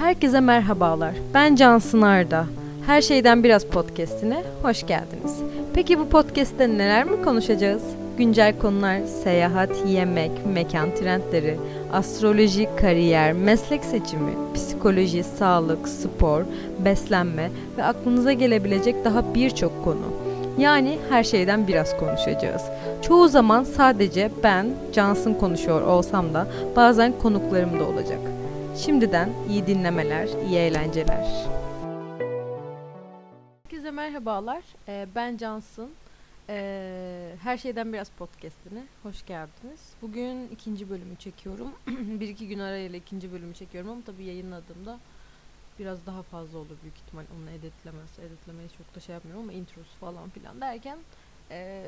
Herkese merhabalar. Ben Cansın Arda. Her şeyden biraz podcast'ine hoş geldiniz. Peki bu podcast'te neler mi konuşacağız? Güncel konular, seyahat, yemek, mekan trendleri, astroloji, kariyer, meslek seçimi, psikoloji, sağlık, spor, beslenme ve aklınıza gelebilecek daha birçok konu. Yani her şeyden biraz konuşacağız. Çoğu zaman sadece ben, Cansın konuşuyor olsam da bazen konuklarım da olacak. Şimdiden iyi dinlemeler, iyi eğlenceler. Herkese merhabalar. Ee, ben Cansın. Ee, Her şeyden biraz podcast'ine hoş geldiniz. Bugün ikinci bölümü çekiyorum. bir iki gün arayla ikinci bölümü çekiyorum ama tabii yayınladığımda biraz daha fazla olur büyük ihtimal onu editlemez. Editlemeyi çok da şey yapmıyorum ama introsu falan filan derken e,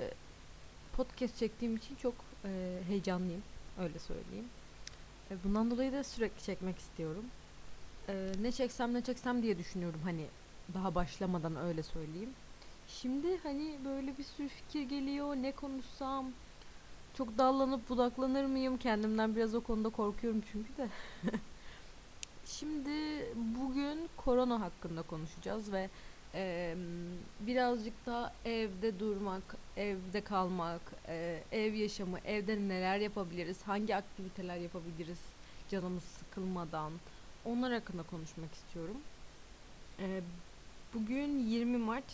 podcast çektiğim için çok heyecanlıyım. Öyle söyleyeyim. E, bundan dolayı da sürekli çekmek istiyorum. E, ne çeksem ne çeksem diye düşünüyorum hani daha başlamadan öyle söyleyeyim. Şimdi hani böyle bir sürü fikir geliyor. Ne konuşsam? Çok dallanıp budaklanır mıyım? Kendimden biraz o konuda korkuyorum çünkü de. Şimdi bugün korona hakkında konuşacağız ve e, birazcık da evde durmak, evde kalmak, e, ev yaşamı, evde neler yapabiliriz, hangi aktiviteler yapabiliriz canımız sıkılmadan onlar hakkında konuşmak istiyorum. E, bugün 20 Mart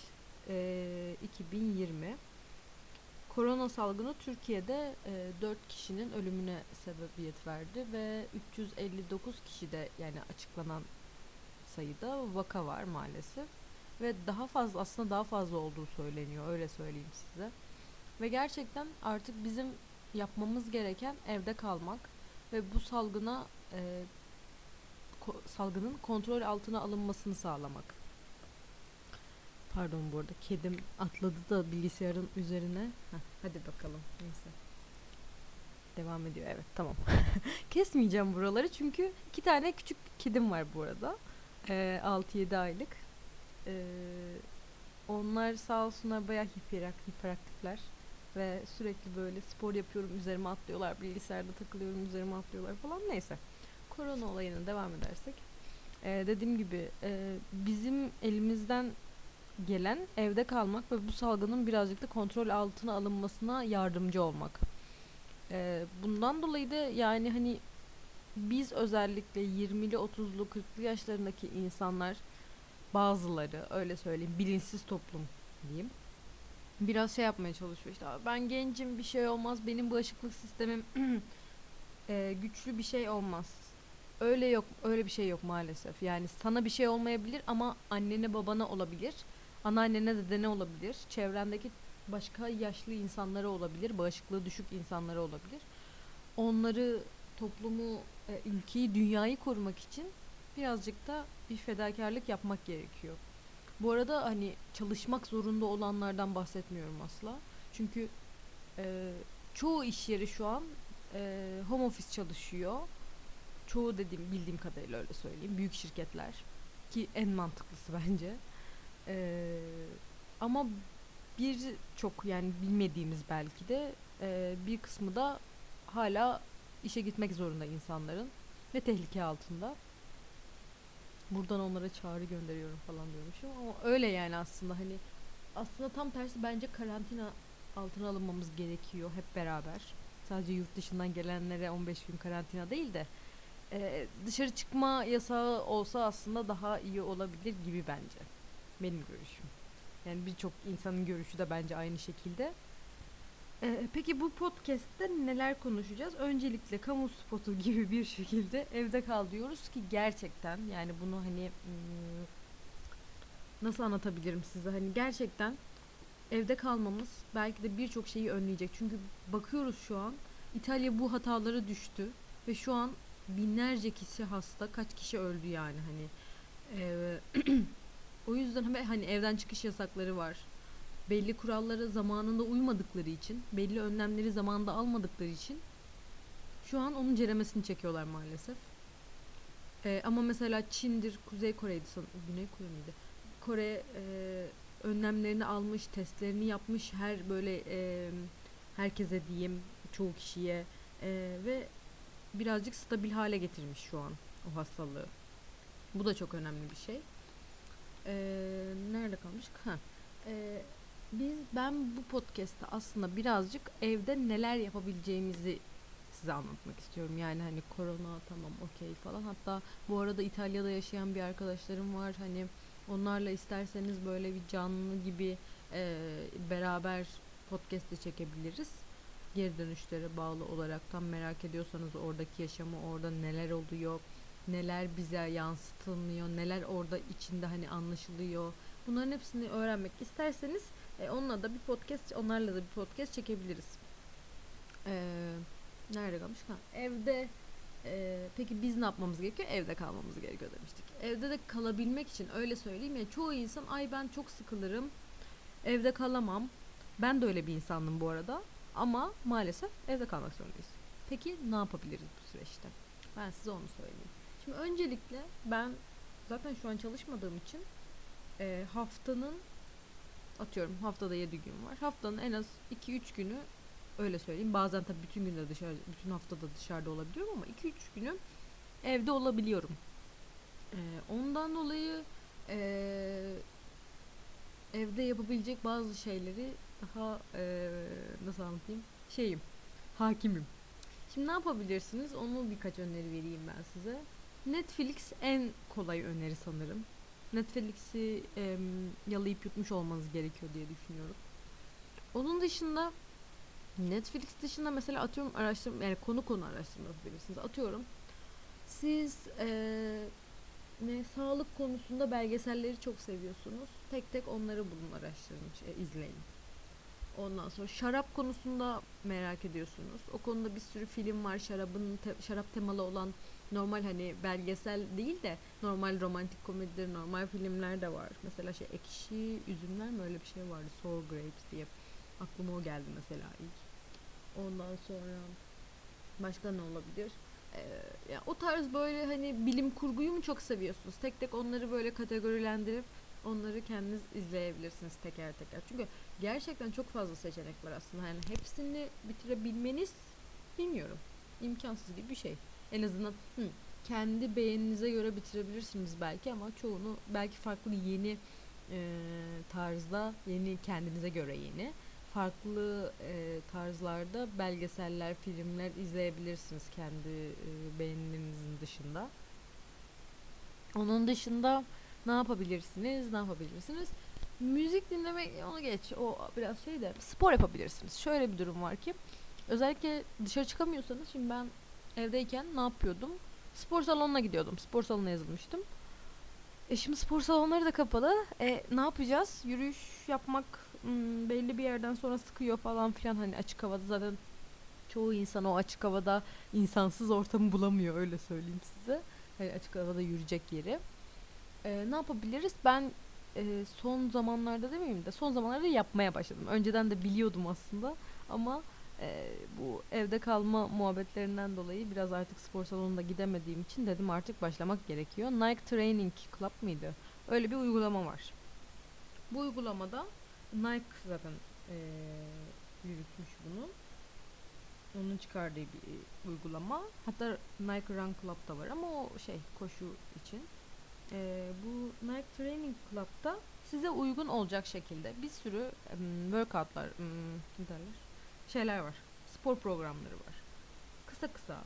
e, 2020. Korona salgını Türkiye'de e, 4 kişinin ölümüne sebebiyet verdi ve 359 kişide yani açıklanan sayıda vaka var maalesef. Ve daha fazla aslında daha fazla olduğu söyleniyor öyle söyleyeyim size. Ve gerçekten artık bizim yapmamız gereken evde kalmak ve bu salgına e, salgının kontrol altına alınmasını sağlamak. Pardon bu arada kedim atladı da bilgisayarın üzerine. Heh, hadi bakalım neyse. Devam ediyor evet tamam. Kesmeyeceğim buraları çünkü iki tane küçük kedim var bu arada. Ee, 6-7 aylık. Ee, onlar sağ olsunlar bayağı hiperak, hiperaktifler. Ve sürekli böyle spor yapıyorum üzerime atlıyorlar. Bilgisayarda takılıyorum üzerime atlıyorlar falan neyse. Korona olayına devam edersek. Ee, dediğim gibi e, bizim elimizden gelen evde kalmak ve bu salgının birazcık da kontrol altına alınmasına yardımcı olmak. Ee, bundan dolayı da yani hani biz özellikle 20'li 30'lu 40'lı yaşlarındaki insanlar bazıları öyle söyleyeyim bilinçsiz toplum diyeyim. Biraz şey yapmaya çalışıyor işte "Aa, ben gencim bir şey olmaz benim bağışıklık sistemim e, güçlü bir şey olmaz. Öyle yok öyle bir şey yok maalesef. Yani sana bir şey olmayabilir ama annene babana olabilir. Anneannene dedene olabilir. Çevrendeki başka yaşlı insanlara olabilir. Bağışıklığı düşük insanlara olabilir. Onları, toplumu, e, ülkeyi, dünyayı korumak için birazcık da bir fedakarlık yapmak gerekiyor. Bu arada hani çalışmak zorunda olanlardan bahsetmiyorum asla. Çünkü e, çoğu iş yeri şu an e, home office çalışıyor. Çoğu dediğim bildiğim kadarıyla öyle söyleyeyim. Büyük şirketler ki en mantıklısı bence. Ee, ama bir çok yani bilmediğimiz belki de e, bir kısmı da hala işe gitmek zorunda insanların ve tehlike altında. Buradan onlara çağrı gönderiyorum falan diyormuşum ama öyle yani aslında hani aslında tam tersi bence karantina altına alınmamız gerekiyor hep beraber. Sadece yurt dışından gelenlere 15 gün karantina değil de e, dışarı çıkma yasağı olsa aslında daha iyi olabilir gibi bence. Benim görüşüm. Yani birçok insanın görüşü de bence aynı şekilde. Ee, peki bu podcast'te neler konuşacağız? Öncelikle kamu spotu gibi bir şekilde evde kal diyoruz ki gerçekten yani bunu hani hmm, nasıl anlatabilirim size? Hani gerçekten evde kalmamız belki de birçok şeyi önleyecek. Çünkü bakıyoruz şu an İtalya bu hatalara düştü ve şu an binlerce kişi hasta, kaç kişi öldü yani hani. Ee, o yüzden hani, hani evden çıkış yasakları var. Belli kurallara zamanında uymadıkları için, belli önlemleri zamanında almadıkları için şu an onun ceremesini çekiyorlar maalesef. Ee, ama mesela Çin'dir, Kuzey Kore'ydi sanırım. Güney Kore miydi? Kore e, önlemlerini almış, testlerini yapmış her böyle e, herkese diyeyim, çoğu kişiye e, ve birazcık stabil hale getirmiş şu an o hastalığı. Bu da çok önemli bir şey. Ee, nerede kalmıştık? Ha. Ee, biz ben bu podcast'te aslında birazcık evde neler yapabileceğimizi size anlatmak istiyorum. Yani hani korona tamam okey falan. Hatta bu arada İtalya'da yaşayan bir arkadaşlarım var. Hani onlarla isterseniz böyle bir canlı gibi e, beraber podcast de çekebiliriz. Geri dönüşlere bağlı olarak tam merak ediyorsanız oradaki yaşamı orada neler oluyor, neler bize yansıtılmıyor, neler orada içinde hani anlaşılıyor. Bunların hepsini öğrenmek isterseniz e, onunla da bir podcast, onlarla da bir podcast çekebiliriz. Eee Nerede kalmış? Ha, evde e, peki biz ne yapmamız gerekiyor? Evde kalmamız gerekiyor demiştik. Evde de kalabilmek için öyle söyleyeyim ya çoğu insan ay ben çok sıkılırım. Evde kalamam. Ben de öyle bir insandım bu arada. Ama maalesef evde kalmak zorundayız. Peki ne yapabiliriz bu süreçte? Ben size onu söyleyeyim. Şimdi öncelikle ben zaten şu an çalışmadığım için e, haftanın atıyorum haftada 7 gün var. Haftanın en az 2-3 günü Öyle söyleyeyim. Bazen tabii bütün günde dışarı, bütün haftada dışarıda olabiliyorum ama 2-3 günü evde olabiliyorum. Ee, ondan dolayı e, evde yapabilecek bazı şeyleri daha e, nasıl anlatayım? Şeyim, hakimim. Şimdi ne yapabilirsiniz? Onu birkaç öneri vereyim ben size. Netflix en kolay öneri sanırım. Netflix'i e, yalayıp yutmuş olmanız gerekiyor diye düşünüyorum. Onun dışında Netflix dışında mesela atıyorum araştırma yani konu konu araştırma yapabilirsiniz. Atıyorum siz ee, ne sağlık konusunda belgeselleri çok seviyorsunuz. Tek tek onları bulun, araştırın, şey, izleyin. Ondan sonra şarap konusunda merak ediyorsunuz. O konuda bir sürü film var. Şarabın te, şarap temalı olan normal hani belgesel değil de normal romantik komediler, normal filmler de var. Mesela şey ekşi üzümler mi öyle bir şey vardı. Sour Grapes diye. Aklıma o geldi mesela ilk. Ondan sonra başka ne olabilir? Ee, yani o tarz böyle hani bilim kurguyu mu çok seviyorsunuz? Tek tek onları böyle kategorilendirip onları kendiniz izleyebilirsiniz teker teker. Çünkü gerçekten çok fazla seçenek var aslında. Yani hepsini bitirebilmeniz bilmiyorum. İmkansız gibi bir şey. En azından hı, kendi beğeninize göre bitirebilirsiniz belki ama çoğunu belki farklı yeni e, tarzda, yeni kendinize göre yeni farklı e, tarzlarda belgeseller, filmler izleyebilirsiniz kendi e, beğenilerinizin dışında. Onun dışında ne yapabilirsiniz? Ne yapabilirsiniz? Müzik dinlemek onu geç. O biraz şey de spor yapabilirsiniz. Şöyle bir durum var ki özellikle dışarı çıkamıyorsanız şimdi ben evdeyken ne yapıyordum? Spor salonuna gidiyordum. Spor salonuna yazılmıştım. E şimdi spor salonları da kapalı. E ne yapacağız? Yürüyüş yapmak hmm, belli bir yerden sonra sıkıyor falan filan hani açık havada zaten çoğu insan o açık havada insansız ortamı bulamıyor öyle söyleyeyim size. Hani açık havada yürüyecek yeri. Ee, ne yapabiliriz? Ben e, son zamanlarda demeyeyim de son zamanlarda yapmaya başladım. Önceden de biliyordum aslında ama e, bu evde kalma muhabbetlerinden dolayı biraz artık spor salonunda gidemediğim için dedim artık başlamak gerekiyor. Nike Training Club mıydı? Öyle bir uygulama var. Bu uygulamada Nike zaten e, yürütmüş bunu. Onun çıkardığı bir uygulama. Hatta Nike Run Club da var ama o şey koşu için. E, bu Nike Training Club'da size uygun olacak şekilde bir sürü um, workoutlar, um, derler? Şeyler var. Spor programları var. Kısa kısa,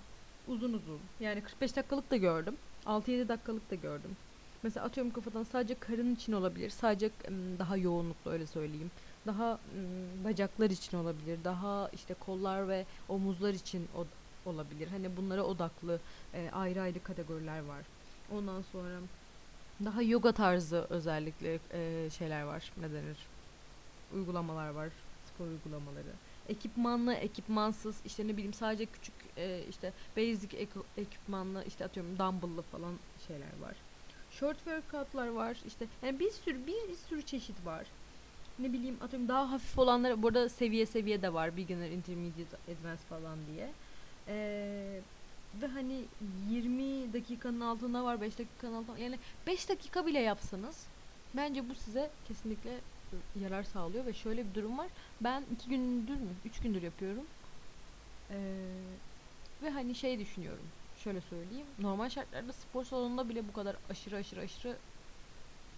uzun uzun. Yani 45 dakikalık da gördüm. 6-7 dakikalık da gördüm. Mesela atıyorum kafadan sadece karın için olabilir. Sadece daha yoğunluklu öyle söyleyeyim. Daha bacaklar için olabilir. Daha işte kollar ve omuzlar için olabilir. Hani bunlara odaklı e, ayrı ayrı kategoriler var. Ondan sonra daha yoga tarzı özellikle e, şeyler var. Ne denir? Uygulamalar var. Spor uygulamaları. Ekipmanlı, ekipmansız, işte ne bileyim sadece küçük e, işte basic ekipmanlı, işte atıyorum dumbbell'lı falan şeyler var short workout'lar var. İşte yani bir sürü bir, bir sürü çeşit var. Ne bileyim atıyorum daha hafif olanlar burada seviye seviye de var. Beginner, intermediate, advanced falan diye. Ee, ve hani 20 dakikanın altında var 5 dakikanın altında yani 5 dakika bile yapsanız bence bu size kesinlikle yarar sağlıyor ve şöyle bir durum var ben 2 gündür mü 3 gündür yapıyorum ee, ve hani şey düşünüyorum şöyle söyleyeyim. Normal şartlarda spor salonunda bile bu kadar aşırı aşırı aşırı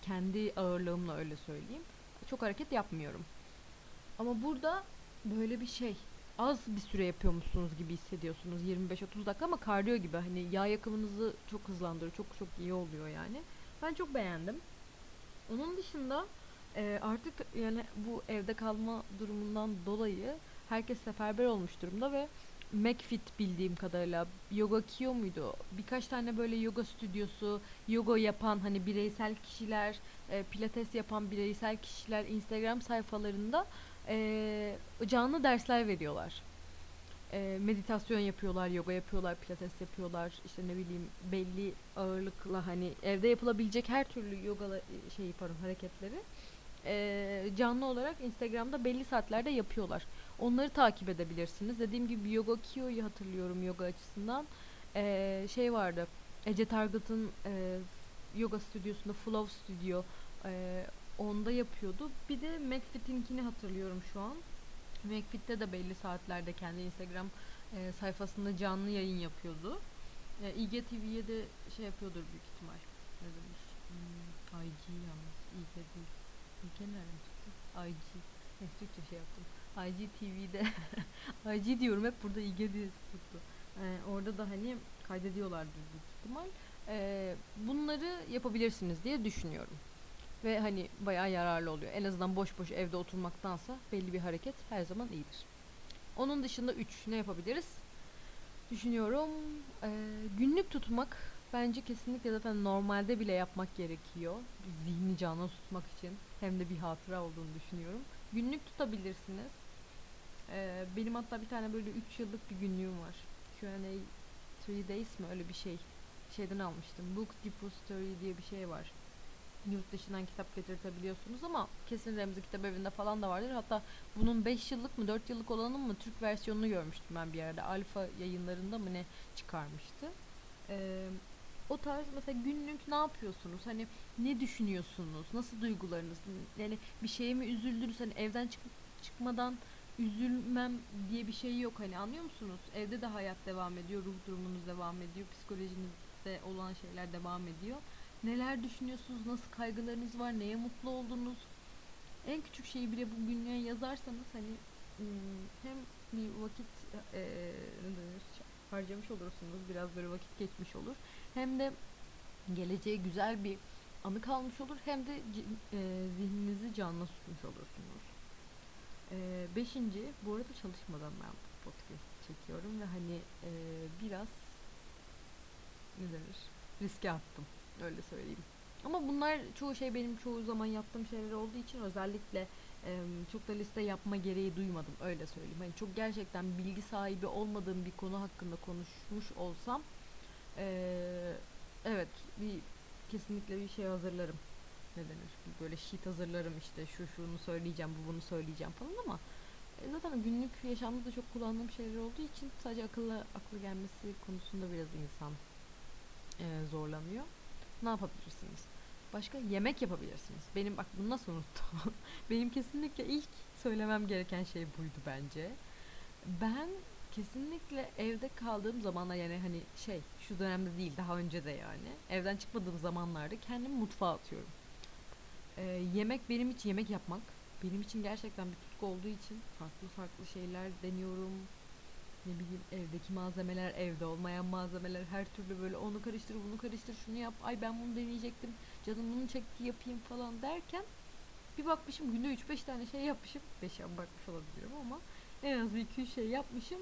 kendi ağırlığımla öyle söyleyeyim. Çok hareket yapmıyorum. Ama burada böyle bir şey az bir süre yapıyormuşsunuz gibi hissediyorsunuz 25-30 dakika ama kardiyo gibi hani yağ yakımınızı çok hızlandırıyor çok çok iyi oluyor yani ben çok beğendim onun dışında e, artık yani bu evde kalma durumundan dolayı herkes seferber olmuş durumda ve McFit bildiğim kadarıyla Yoga Kyo muydu? Birkaç tane böyle yoga stüdyosu, yoga yapan hani bireysel kişiler, e, pilates yapan bireysel kişiler Instagram sayfalarında e, canlı dersler veriyorlar. E, meditasyon yapıyorlar, yoga yapıyorlar, pilates yapıyorlar. işte ne bileyim belli ağırlıkla hani evde yapılabilecek her türlü yoga şeyi pardon hareketleri e, canlı olarak Instagram'da belli saatlerde yapıyorlar. Onları takip edebilirsiniz. Dediğim gibi Yoga Kyo'yu hatırlıyorum yoga açısından. E, şey vardı. Ece Target'ın e, yoga stüdyosunda Flow Studio e, onda yapıyordu. Bir de McFit'inkini hatırlıyorum şu an. McFit'te de belli saatlerde kendi Instagram e, sayfasında canlı yayın yapıyordu. E, IGTV'ye de şey yapıyordur büyük ihtimal. Ne demiş? Hmm, IG yalnız. IG değil. IG nereden çıktı? IG. Neyse Türkçe şey yaptım. IGTV'de IG diyorum hep burada IG diye tuttu. E, orada da hani kaydediyorlardır büyük ihtimal. E, bunları yapabilirsiniz diye düşünüyorum. Ve hani bayağı yararlı oluyor. En azından boş boş evde oturmaktansa belli bir hareket her zaman iyidir. Onun dışında 3 ne yapabiliriz? Düşünüyorum. Ee, günlük tutmak bence kesinlikle zaten normalde bile yapmak gerekiyor. Zihni canlı tutmak için. Hem de bir hatıra olduğunu düşünüyorum. Günlük tutabilirsiniz. Ee, benim hatta bir tane böyle 3 yıllık bir günlüğüm var. Q&A 3 Days mi öyle bir şey. Şeyden almıştım. Book Depository diye bir şey var yurt dışından kitap getirtebiliyorsunuz ama kesin Remzi Kitap Evi'nde falan da vardır. Hatta bunun 5 yıllık mı 4 yıllık olanın mı Türk versiyonunu görmüştüm ben bir yerde. Alfa yayınlarında mı ne çıkarmıştı. Ee, o tarz mesela günlük ne yapıyorsunuz? Hani ne düşünüyorsunuz? Nasıl duygularınız? Yani bir şeye mi üzüldünüz? Hani evden çık çıkmadan üzülmem diye bir şey yok. Hani anlıyor musunuz? Evde de hayat devam ediyor, ruh durumunuz devam ediyor, psikolojinizde olan şeyler devam ediyor. Neler düşünüyorsunuz? Nasıl kaygılarınız var? Neye mutlu oldunuz? En küçük şeyi bile bu günlüğe yazarsanız hani hem bir vakit e, denir, harcamış olursunuz. Biraz böyle vakit geçmiş olur. Hem de geleceğe güzel bir anı kalmış olur. Hem de e, zihninizi canlı tutmuş olursunuz. E, beşinci, bu arada çalışmadan ben podcast çekiyorum ve hani e, biraz ne denir, riske attım. Öyle söyleyeyim. Ama bunlar çoğu şey benim çoğu zaman yaptığım şeyler olduğu için özellikle e, çok da liste yapma gereği duymadım. Öyle söyleyeyim. Hani çok gerçekten bilgi sahibi olmadığım bir konu hakkında konuşmuş olsam e, evet bir kesinlikle bir şey hazırlarım. Ne denir? Böyle sheet hazırlarım işte şu şunu söyleyeceğim, bu bunu söyleyeceğim falan ama e, zaten günlük yaşamda da çok kullandığım şeyler olduğu için sadece akıllı aklı gelmesi konusunda biraz insan e, zorlanıyor ne yapabilirsiniz? Başka yemek yapabilirsiniz. Benim bak bunu nasıl unuttum? Benim kesinlikle ilk söylemem gereken şey buydu bence. Ben kesinlikle evde kaldığım zamanlar yani hani şey şu dönemde değil daha önce de yani evden çıkmadığım zamanlarda kendimi mutfağa atıyorum. Ee, yemek benim için yemek yapmak benim için gerçekten bir tutku olduğu için farklı farklı şeyler deniyorum ne bileyim evdeki malzemeler, evde olmayan malzemeler her türlü böyle onu karıştır, bunu karıştır, şunu yap. Ay ben bunu deneyecektim. Canım bunu çekti yapayım falan derken bir bakmışım günde 3-5 tane şey yapmışım. 5 bakmış olabilirim ama en az bir 2 şey yapmışım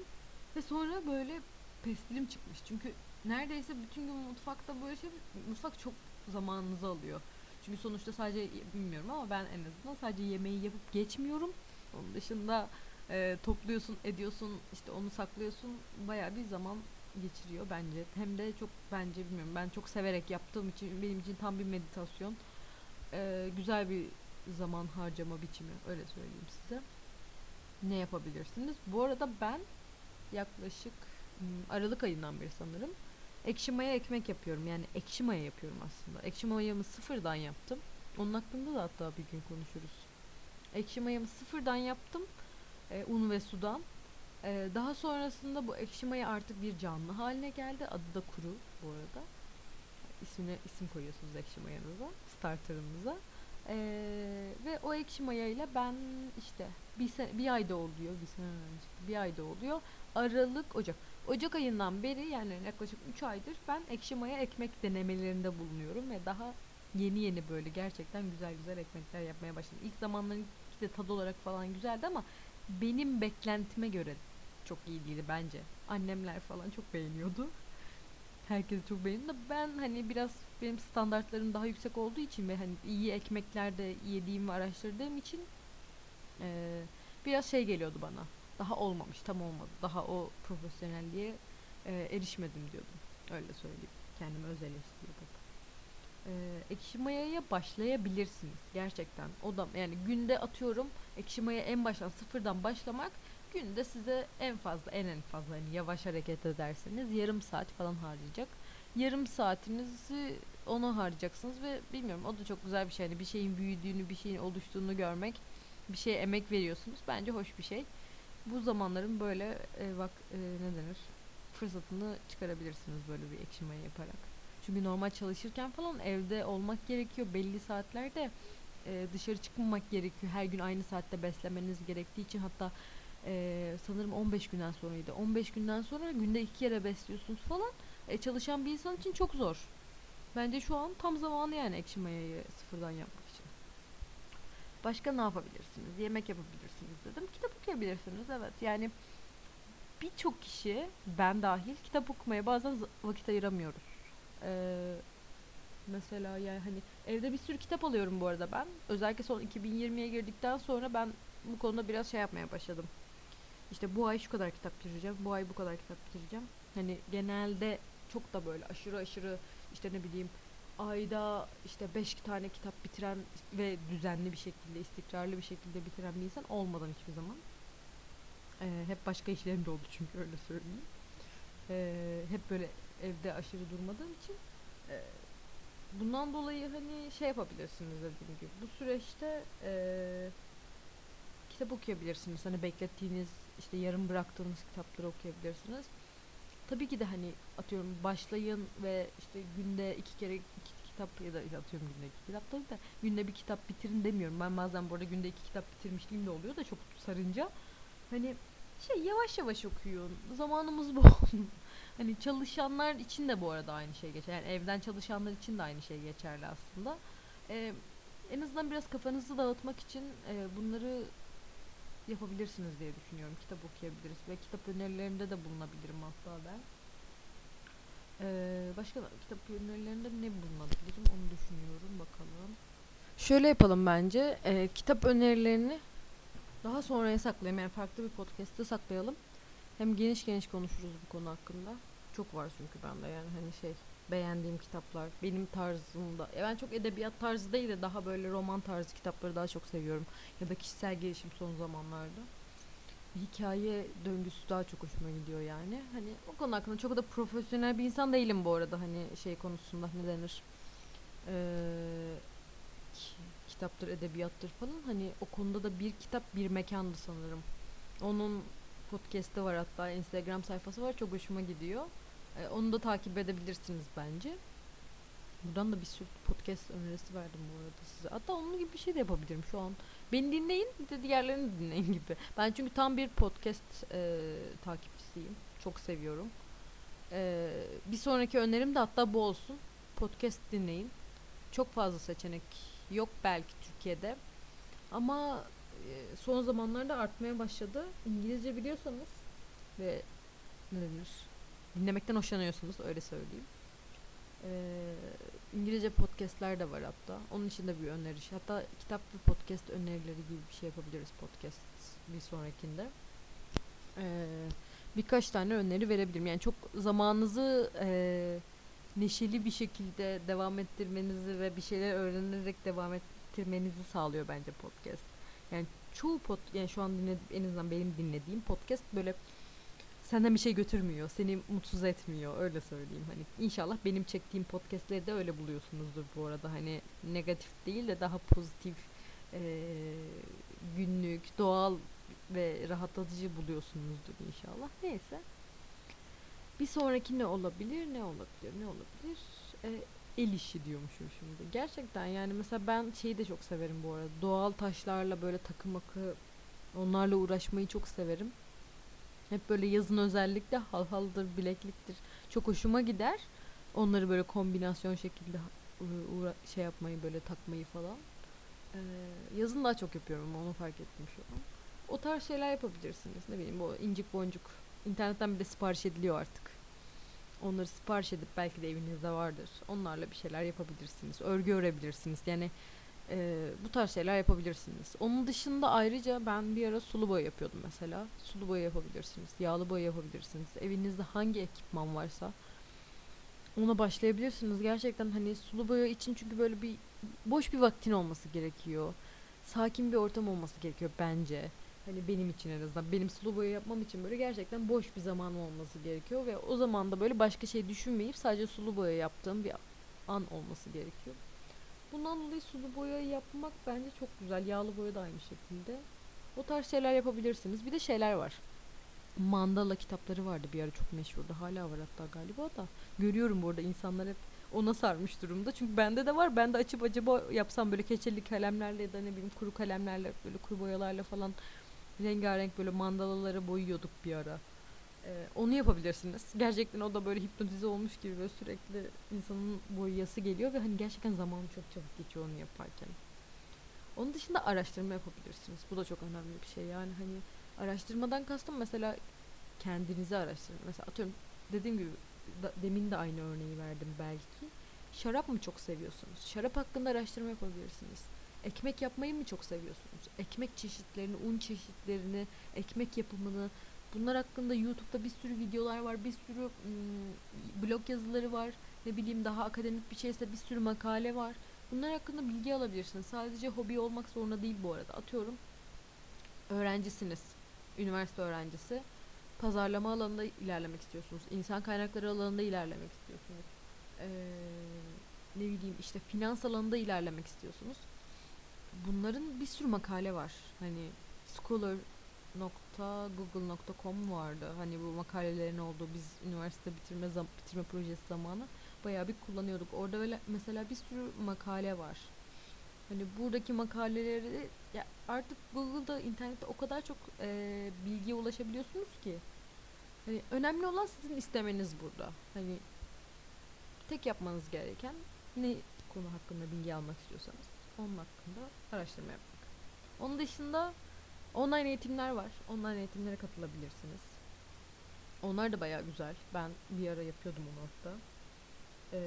ve sonra böyle pestilim çıkmış. Çünkü neredeyse bütün gün mutfakta böyle şey mutfak çok zamanınızı alıyor. Çünkü sonuçta sadece bilmiyorum ama ben en azından sadece yemeği yapıp geçmiyorum. Onun dışında e, topluyorsun, ediyorsun, işte onu saklıyorsun. Bayağı bir zaman geçiriyor bence. Hem de çok bence bilmiyorum. Ben çok severek yaptığım için benim için tam bir meditasyon. E, güzel bir zaman harcama biçimi. Öyle söyleyeyim size. Ne yapabilirsiniz? Bu arada ben yaklaşık Aralık ayından beri sanırım ekşi maya ekmek yapıyorum. Yani ekşi maya yapıyorum aslında. Ekşi mayamı sıfırdan yaptım. Onun hakkında da hatta bir gün konuşuruz. Ekşi mayamı sıfırdan yaptım e, un ve sudan Ee, daha sonrasında bu ekşi maya artık bir canlı haline geldi. Adı da kuru bu arada. İsmine isim koyuyorsunuz ekşi mayanıza, starterınıza. Ee, ve o ekşi mayayla ben işte bir, sene, bir ayda oluyor, bir sene önce, bir ayda oluyor. Aralık, Ocak. Ocak ayından beri yani yaklaşık 3 aydır ben ekşi maya ekmek denemelerinde bulunuyorum ve daha yeni yeni böyle gerçekten güzel güzel ekmekler yapmaya başladım. İlk zamanların de tad olarak falan güzeldi ama benim beklentime göre çok iyi değildi bence. Annemler falan çok beğeniyordu. Herkes çok beğeniyordu. Ben hani biraz benim standartlarım daha yüksek olduğu için ve hani iyi ekmeklerde yediğim ve araştırdığım için e, biraz şey geliyordu bana. Daha olmamış, tam olmadı. Daha o profesyonelliğe e, erişmedim diyordum. Öyle söyleyeyim. Kendime öz eleştiri yapıp. E, ekşi mayaya başlayabilirsiniz. Gerçekten. O da yani günde atıyorum ekşi maya en baştan sıfırdan başlamak günde size en fazla en en fazla hani yavaş hareket ederseniz yarım saat falan harcayacak. Yarım saatinizi ona harcayacaksınız ve bilmiyorum o da çok güzel bir şey. Hani bir şeyin büyüdüğünü, bir şeyin oluştuğunu görmek, bir şeye emek veriyorsunuz. Bence hoş bir şey. Bu zamanların böyle e, bak e, ne denir? Fırsatını çıkarabilirsiniz böyle bir ekşi yaparak. Çünkü normal çalışırken falan evde olmak gerekiyor belli saatlerde. E, dışarı çıkmamak gerekiyor. Her gün aynı saatte beslemeniz gerektiği için hatta e, sanırım 15 günden sonraydı. 15 günden sonra günde iki kere besliyorsunuz falan. E, çalışan bir insan için çok zor. Bence şu an tam zamanı yani ekşi mayayı sıfırdan yapmak için. Başka ne yapabilirsiniz? Yemek yapabilirsiniz dedim. Kitap okuyabilirsiniz evet. Yani birçok kişi ben dahil kitap okumaya bazen vakit ayıramıyoruz. Ee, mesela yani hani evde bir sürü kitap alıyorum bu arada ben. Özellikle son 2020'ye girdikten sonra ben bu konuda biraz şey yapmaya başladım. İşte bu ay şu kadar kitap bitireceğim, bu ay bu kadar kitap bitireceğim. Hani genelde çok da böyle aşırı aşırı işte ne bileyim ayda işte beş tane kitap bitiren ve düzenli bir şekilde, istikrarlı bir şekilde bitiren bir insan olmadan hiçbir zaman. Ee, hep başka işlerim de oldu çünkü öyle söyleyeyim. Ee, hep böyle evde aşırı durmadığım için e, bundan dolayı hani şey yapabilirsiniz dediğim gibi. Bu süreçte e, kitap okuyabilirsiniz. Hani beklettiğiniz işte yarım bıraktığınız kitapları okuyabilirsiniz. Tabii ki de hani atıyorum başlayın ve işte günde iki kere iki kitap ya da atıyorum günde iki kitap tabii de günde bir kitap bitirin demiyorum. Ben bazen bu arada günde iki kitap bitirmişliğim de oluyor da çok sarınca. Hani şey yavaş yavaş okuyun. Zamanımız bol. hani çalışanlar için de bu arada aynı şey geçer. Yani evden çalışanlar için de aynı şey geçerli aslında. Ee, en azından biraz kafanızı dağıtmak için e, bunları yapabilirsiniz diye düşünüyorum. Kitap okuyabiliriz ve kitap önerilerinde de bulunabilirim hatta ben. Ee, başka kitap önerilerinde ne bulunabilirim onu düşünüyorum bakalım. Şöyle yapalım bence. E, kitap önerilerini daha sonraya saklayalım. Yani farklı bir podcast'te saklayalım. Hem geniş geniş konuşuruz bu konu hakkında. Çok var çünkü bende yani hani şey beğendiğim kitaplar benim tarzımda. Ya ben çok edebiyat tarzı değil de daha böyle roman tarzı kitapları daha çok seviyorum. Ya da kişisel gelişim son zamanlarda. Hikaye döngüsü daha çok hoşuma gidiyor yani. Hani o konu hakkında çok da profesyonel bir insan değilim bu arada hani şey konusunda ne denir? Ee, kitaptır, edebiyattır falan. Hani o konuda da bir kitap bir mekandı sanırım. Onun podcast'ı var hatta Instagram sayfası var çok hoşuma gidiyor. Ee, onu da takip edebilirsiniz bence. Buradan da bir sürü podcast önerisi verdim bu arada size. Hatta onun gibi bir şey de yapabilirim şu an. Beni dinleyin bir de diğerlerini dinleyin gibi. Ben çünkü tam bir podcast e, takipçisiyim. Çok seviyorum. E, bir sonraki önerim de hatta bu olsun. Podcast dinleyin. Çok fazla seçenek yok belki Türkiye'de. Ama e, son zamanlarda artmaya başladı. İngilizce biliyorsanız ve ne denir? Dinlemekten hoşlanıyorsunuz öyle söyleyeyim. Ee, İngilizce podcastler de var hatta. Onun için de bir öneri. Hatta kitap ve podcast önerileri gibi bir şey yapabiliriz podcast bir sonrakinde. Ee, birkaç tane öneri verebilirim. Yani çok zamanınızı e, neşeli bir şekilde devam ettirmenizi ve bir şeyler öğrenerek devam ettirmenizi sağlıyor bence podcast. Yani çoğu pod yani şu an dinlediğim en azından benim dinlediğim podcast böyle senden bir şey götürmüyor. Seni mutsuz etmiyor. Öyle söyleyeyim. Hani inşallah benim çektiğim podcastleri de öyle buluyorsunuzdur bu arada. Hani negatif değil de daha pozitif e, günlük, doğal ve rahatlatıcı buluyorsunuzdur inşallah. Neyse. Bir sonraki ne olabilir? Ne olabilir? Ne olabilir? Ee, el işi diyormuşum şimdi. Gerçekten yani mesela ben şeyi de çok severim bu arada. Doğal taşlarla böyle takım akı onlarla uğraşmayı çok severim. Hep böyle yazın özellikle halhaldır, bilekliktir. Çok hoşuma gider. Onları böyle kombinasyon şekilde u- uğra- şey yapmayı böyle takmayı falan. Ee, yazın daha çok yapıyorum onu fark ettim şu an. O tarz şeyler yapabilirsiniz. Ne bileyim bu incik boncuk. İnternetten bir de sipariş ediliyor artık. Onları sipariş edip belki de evinizde vardır. Onlarla bir şeyler yapabilirsiniz. Örgü örebilirsiniz. Yani e, bu tarz şeyler yapabilirsiniz. Onun dışında ayrıca ben bir ara sulu boya yapıyordum mesela. Sulu boya yapabilirsiniz. Yağlı boya yapabilirsiniz. Evinizde hangi ekipman varsa ona başlayabilirsiniz. Gerçekten hani sulu boya için çünkü böyle bir boş bir vaktin olması gerekiyor. Sakin bir ortam olması gerekiyor bence. Hani benim için en azından benim sulu boya yapmam için böyle gerçekten boş bir zaman olması gerekiyor ve o zaman da böyle başka şey düşünmeyip sadece sulu boya yaptığım bir an olması gerekiyor. Bundan dolayı sulu boya yapmak bence çok güzel. Yağlı boya da aynı şekilde. O tarz şeyler yapabilirsiniz. Bir de şeyler var. Mandala kitapları vardı bir ara çok meşhurdu. Hala var hatta galiba da. Görüyorum burada insanlar hep ona sarmış durumda. Çünkü bende de var. Ben de açıp acaba yapsam böyle keçeli kalemlerle ya da ne bileyim kuru kalemlerle böyle kuru boyalarla falan rengarenk böyle mandalaları boyuyorduk bir ara. Ee, onu yapabilirsiniz. Gerçekten o da böyle hipnotize olmuş gibi böyle sürekli insanın boyayası geliyor ve hani gerçekten zaman çok çabuk geçiyor onu yaparken. Onun dışında araştırma yapabilirsiniz. Bu da çok önemli bir şey. Yani hani araştırmadan kastım mesela kendinizi araştırın. Mesela atıyorum dediğim gibi da- demin de aynı örneği verdim belki. Şarap mı çok seviyorsunuz? Şarap hakkında araştırma yapabilirsiniz. Ekmek yapmayı mı çok seviyorsunuz? Ekmek çeşitlerini, un çeşitlerini, ekmek yapımını bunlar hakkında YouTube'da bir sürü videolar var, bir sürü blog yazıları var. Ne bileyim daha akademik bir şeyse bir sürü makale var. Bunlar hakkında bilgi alabilirsiniz. Sadece hobi olmak zorunda değil bu arada. Atıyorum öğrencisiniz. Üniversite öğrencisi. Pazarlama alanında ilerlemek istiyorsunuz. İnsan kaynakları alanında ilerlemek istiyorsunuz. Ee, ne bileyim işte finans alanında ilerlemek istiyorsunuz. Bunların bir sürü makale var. Hani scholar.google.com vardı. Hani bu makalelerin olduğu biz üniversite bitirme zam- bitirme projesi zamanı bayağı bir kullanıyorduk. Orada böyle mesela bir sürü makale var. Hani buradaki makaleleri ya artık Google'da internette o kadar çok e, bilgiye ulaşabiliyorsunuz ki. Hani önemli olan sizin istemeniz burada. Hani tek yapmanız gereken ne konu hakkında bilgi almak istiyorsanız onun hakkında araştırma yapmak. Onun dışında online eğitimler var. Online eğitimlere katılabilirsiniz. Onlar da bayağı güzel. Ben bir ara yapıyordum onu hatta. Ee,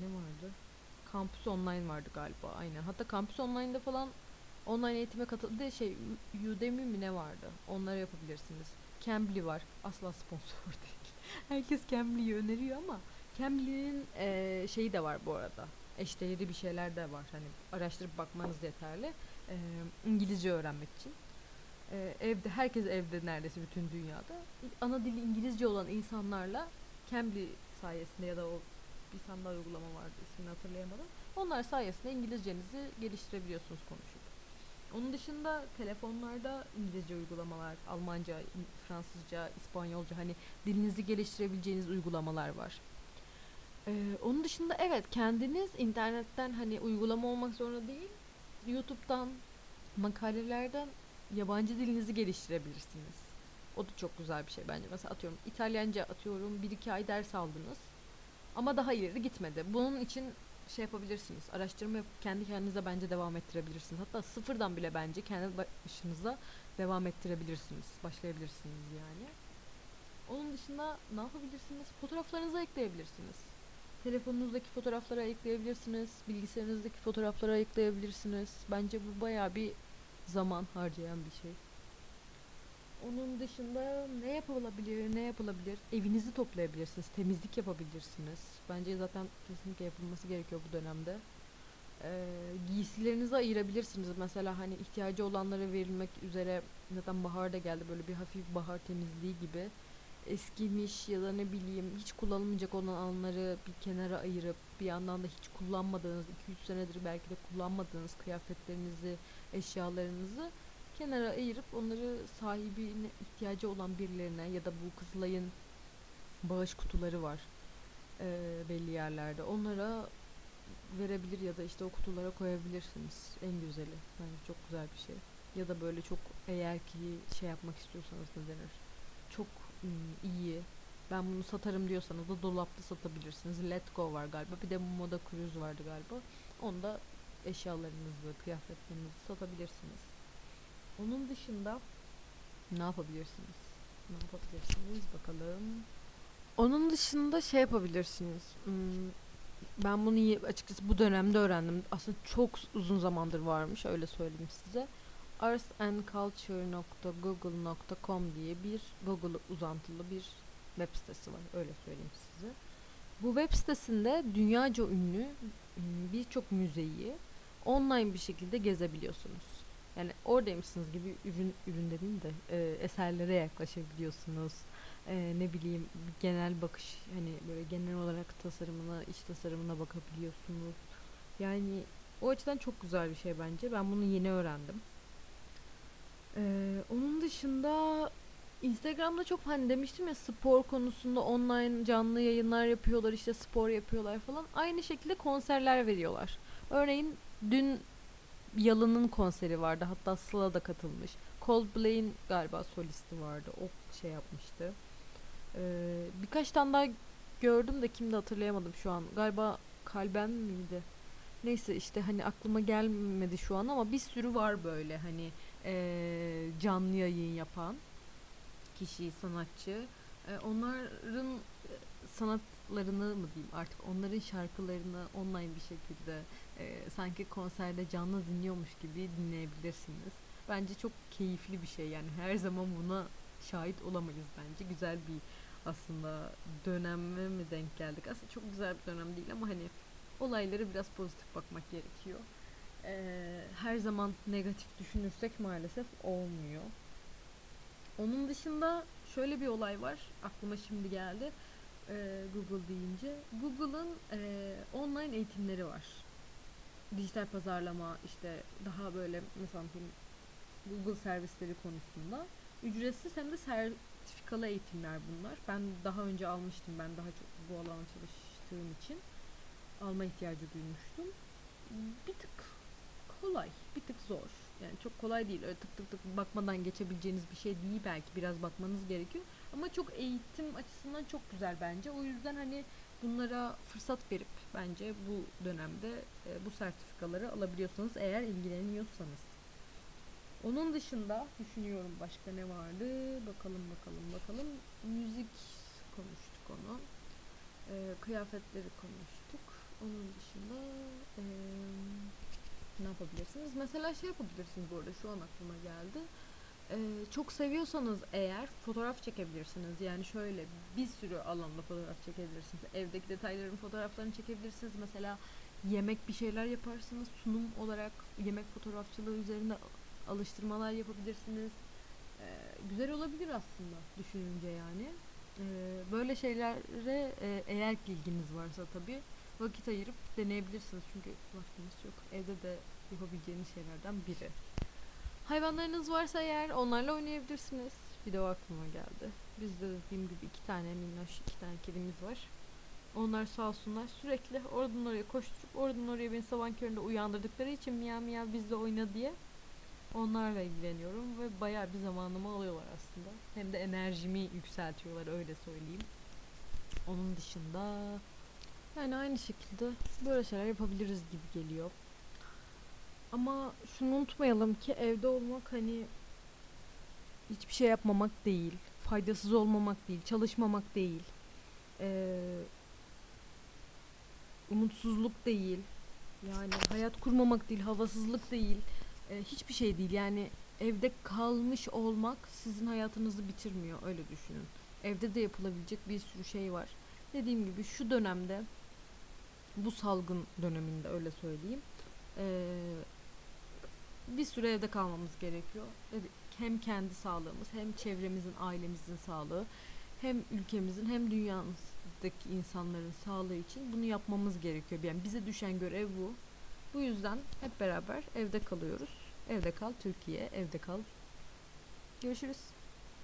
ne vardı? Kampüs online vardı galiba aynen. Hatta kampüs online'da falan online eğitime katıldı. Şey Udemy mi ne vardı? Onları yapabilirsiniz. Cambly var. Asla sponsor değil. Herkes Cambly'yi öneriyor ama Cambly'nin eee, şeyi de var bu arada. Eşdeğeri bir şeyler de var. Hani araştırıp bakmanız yeterli. Eee, İngilizce öğrenmek için. Eee, evde herkes evde neredeyse bütün dünyada. Ana dili İngilizce olan insanlarla Cambly sayesinde ya da o bir tane daha uygulama vardı ismini hatırlayamadım. Onlar sayesinde İngilizcenizi geliştirebiliyorsunuz konuşup. Onun dışında telefonlarda İngilizce uygulamalar, Almanca, Fransızca, İspanyolca hani dilinizi geliştirebileceğiniz uygulamalar var. Ee, onun dışında evet kendiniz internetten hani uygulama olmak zorunda değil, YouTube'dan, makalelerden yabancı dilinizi geliştirebilirsiniz. O da çok güzel bir şey bence. Mesela atıyorum İtalyanca atıyorum bir iki ay ders aldınız. Ama daha ileri gitmedi. Bunun için şey yapabilirsiniz. Araştırma yapıp kendi kendinize bence devam ettirebilirsiniz. Hatta sıfırdan bile bence kendi başınıza devam ettirebilirsiniz. Başlayabilirsiniz yani. Onun dışında ne yapabilirsiniz? Fotoğraflarınızı ekleyebilirsiniz. Telefonunuzdaki fotoğraflara ekleyebilirsiniz. Bilgisayarınızdaki fotoğraflara ekleyebilirsiniz. Bence bu bayağı bir zaman harcayan bir şey. Onun dışında ne yapılabilir, ne yapılabilir? Evinizi toplayabilirsiniz, temizlik yapabilirsiniz. Bence zaten kesinlikle yapılması gerekiyor bu dönemde. Ee, giysilerinizi ayırabilirsiniz. Mesela hani ihtiyacı olanlara verilmek üzere zaten bahar da geldi böyle bir hafif bahar temizliği gibi. Eskimiş ya da ne bileyim hiç kullanılmayacak olan alanları bir kenara ayırıp bir yandan da hiç kullanmadığınız 200 senedir belki de kullanmadığınız kıyafetlerinizi, eşyalarınızı kenara ayırıp onları sahibine ihtiyacı olan birilerine ya da bu Kızılay'ın bağış kutuları var eee, belli yerlerde. Onlara verebilir ya da işte o kutulara koyabilirsiniz. En güzeli. Bence çok güzel bir şey. Ya da böyle çok eğer ki şey yapmak istiyorsanız ne denir? Çok ım, iyi. Ben bunu satarım diyorsanız da dolapta satabilirsiniz. Let Go var galiba. Bir de Moda Cruise vardı galiba. Onda eşyalarınızı, kıyafetlerinizi satabilirsiniz. Onun dışında ne yapabilirsiniz? Ne yapabilirsiniz bakalım. Onun dışında şey yapabilirsiniz. Hmm, ben bunu açıkçası bu dönemde öğrendim. Aslında çok uzun zamandır varmış öyle söyleyeyim size. artsandculture.google.com diye bir Google uzantılı bir web sitesi var. Öyle söyleyeyim size. Bu web sitesinde dünyaca ünlü m, birçok müzeyi online bir şekilde gezebiliyorsunuz. Yani oradaymışsınız gibi ürün ürün dediğim de e, eserlere yaklaşabiliyorsunuz. E, ne bileyim genel bakış hani böyle genel olarak tasarımına, iç tasarımına bakabiliyorsunuz. Yani o açıdan çok güzel bir şey bence. Ben bunu yeni öğrendim. Ee, onun dışında Instagram'da çok hani demiştim ya spor konusunda online canlı yayınlar yapıyorlar işte spor yapıyorlar falan. Aynı şekilde konserler veriyorlar. Örneğin dün Yalın'ın konseri vardı. Hatta Sıla da katılmış. Coldplay'in galiba solisti vardı. O şey yapmıştı. Ee, birkaç tane daha gördüm de kimde hatırlayamadım şu an. Galiba Kalben miydi? Neyse işte hani aklıma gelmedi şu an ama bir sürü var böyle hani eee, canlı yayın yapan kişi, sanatçı. Onların e, sanatlarını mı diyeyim artık onların şarkılarını online bir şekilde eee, sanki konserde canlı dinliyormuş gibi dinleyebilirsiniz. Bence çok keyifli bir şey yani her zaman buna şahit olamayız bence. Güzel bir aslında döneme mi denk geldik? Aslında çok güzel bir dönem değil ama hani olaylara biraz pozitif bakmak gerekiyor. Eee, her zaman negatif düşünürsek maalesef olmuyor. Onun dışında şöyle bir olay var. Aklıma şimdi geldi. Eee, Google deyince. Google'ın eee, online eğitimleri var. Dijital pazarlama işte daha böyle mesela Google servisleri konusunda ücretsiz hem de sertifikalı eğitimler bunlar. Ben daha önce almıştım. Ben daha çok bu alana çalıştığım için alma ihtiyacı duymuştum. Bir tık kolay, bir tık zor. Yani çok kolay değil. Öyle tık tık tık bakmadan geçebileceğiniz bir şey değil belki. Biraz bakmanız gerekiyor. Ama çok eğitim açısından çok güzel bence. O yüzden hani bunlara fırsat verip bence bu dönemde e, bu sertifikaları alabiliyorsanız eğer ilgileniyorsanız. Onun dışında düşünüyorum başka ne vardı. Bakalım bakalım bakalım. Müzik konuştuk onu. Ee, kıyafetleri konuştuk. Onun dışında eee, ne yapabilirsiniz? Mesela şey yapabilirsiniz bu arada şu an aklıma geldi. Eee, çok seviyorsanız eğer fotoğraf çekebilirsiniz. Yani şöyle bir sürü alanda fotoğraf çekebilirsiniz. Evdeki detayların fotoğraflarını çekebilirsiniz. Mesela yemek bir şeyler yaparsınız. Sunum olarak yemek fotoğrafçılığı üzerinde alıştırmalar yapabilirsiniz. Eee, güzel olabilir aslında düşününce yani. Eee, böyle şeylere e, eğer ilginiz varsa tabii vakit ayırıp deneyebilirsiniz. Çünkü vaktiniz çok. Evde de yapabileceğiniz şeylerden biri. Hayvanlarınız varsa eğer onlarla oynayabilirsiniz. Bir de o aklıma geldi. Bizde de dediğim gibi iki tane minnoş, iki tane kedimiz var. Onlar sağ olsunlar sürekli oradan oraya koşturup oradan oraya beni sabah köründe uyandırdıkları için miyav miyav bizle oyna diye onlarla ilgileniyorum ve bayağı bir zamanımı alıyorlar aslında. Hem de enerjimi yükseltiyorlar öyle söyleyeyim. Onun dışında yani aynı şekilde böyle şeyler yapabiliriz gibi geliyor. Ama şunu unutmayalım ki evde olmak hani hiçbir şey yapmamak değil, faydasız olmamak değil, çalışmamak değil, eee, umutsuzluk değil, yani hayat kurmamak değil, havasızlık değil, eee, hiçbir şey değil. Yani evde kalmış olmak sizin hayatınızı bitirmiyor, öyle düşünün. Evde de yapılabilecek bir sürü şey var. Dediğim gibi şu dönemde, bu salgın döneminde öyle söyleyeyim, eee, bir süre evde kalmamız gerekiyor. Hem kendi sağlığımız, hem çevremizin, ailemizin sağlığı, hem ülkemizin, hem dünyamızdaki insanların sağlığı için bunu yapmamız gerekiyor. Yani bize düşen görev bu. Bu yüzden hep beraber evde kalıyoruz. Evde kal Türkiye. Evde kal. Görüşürüz.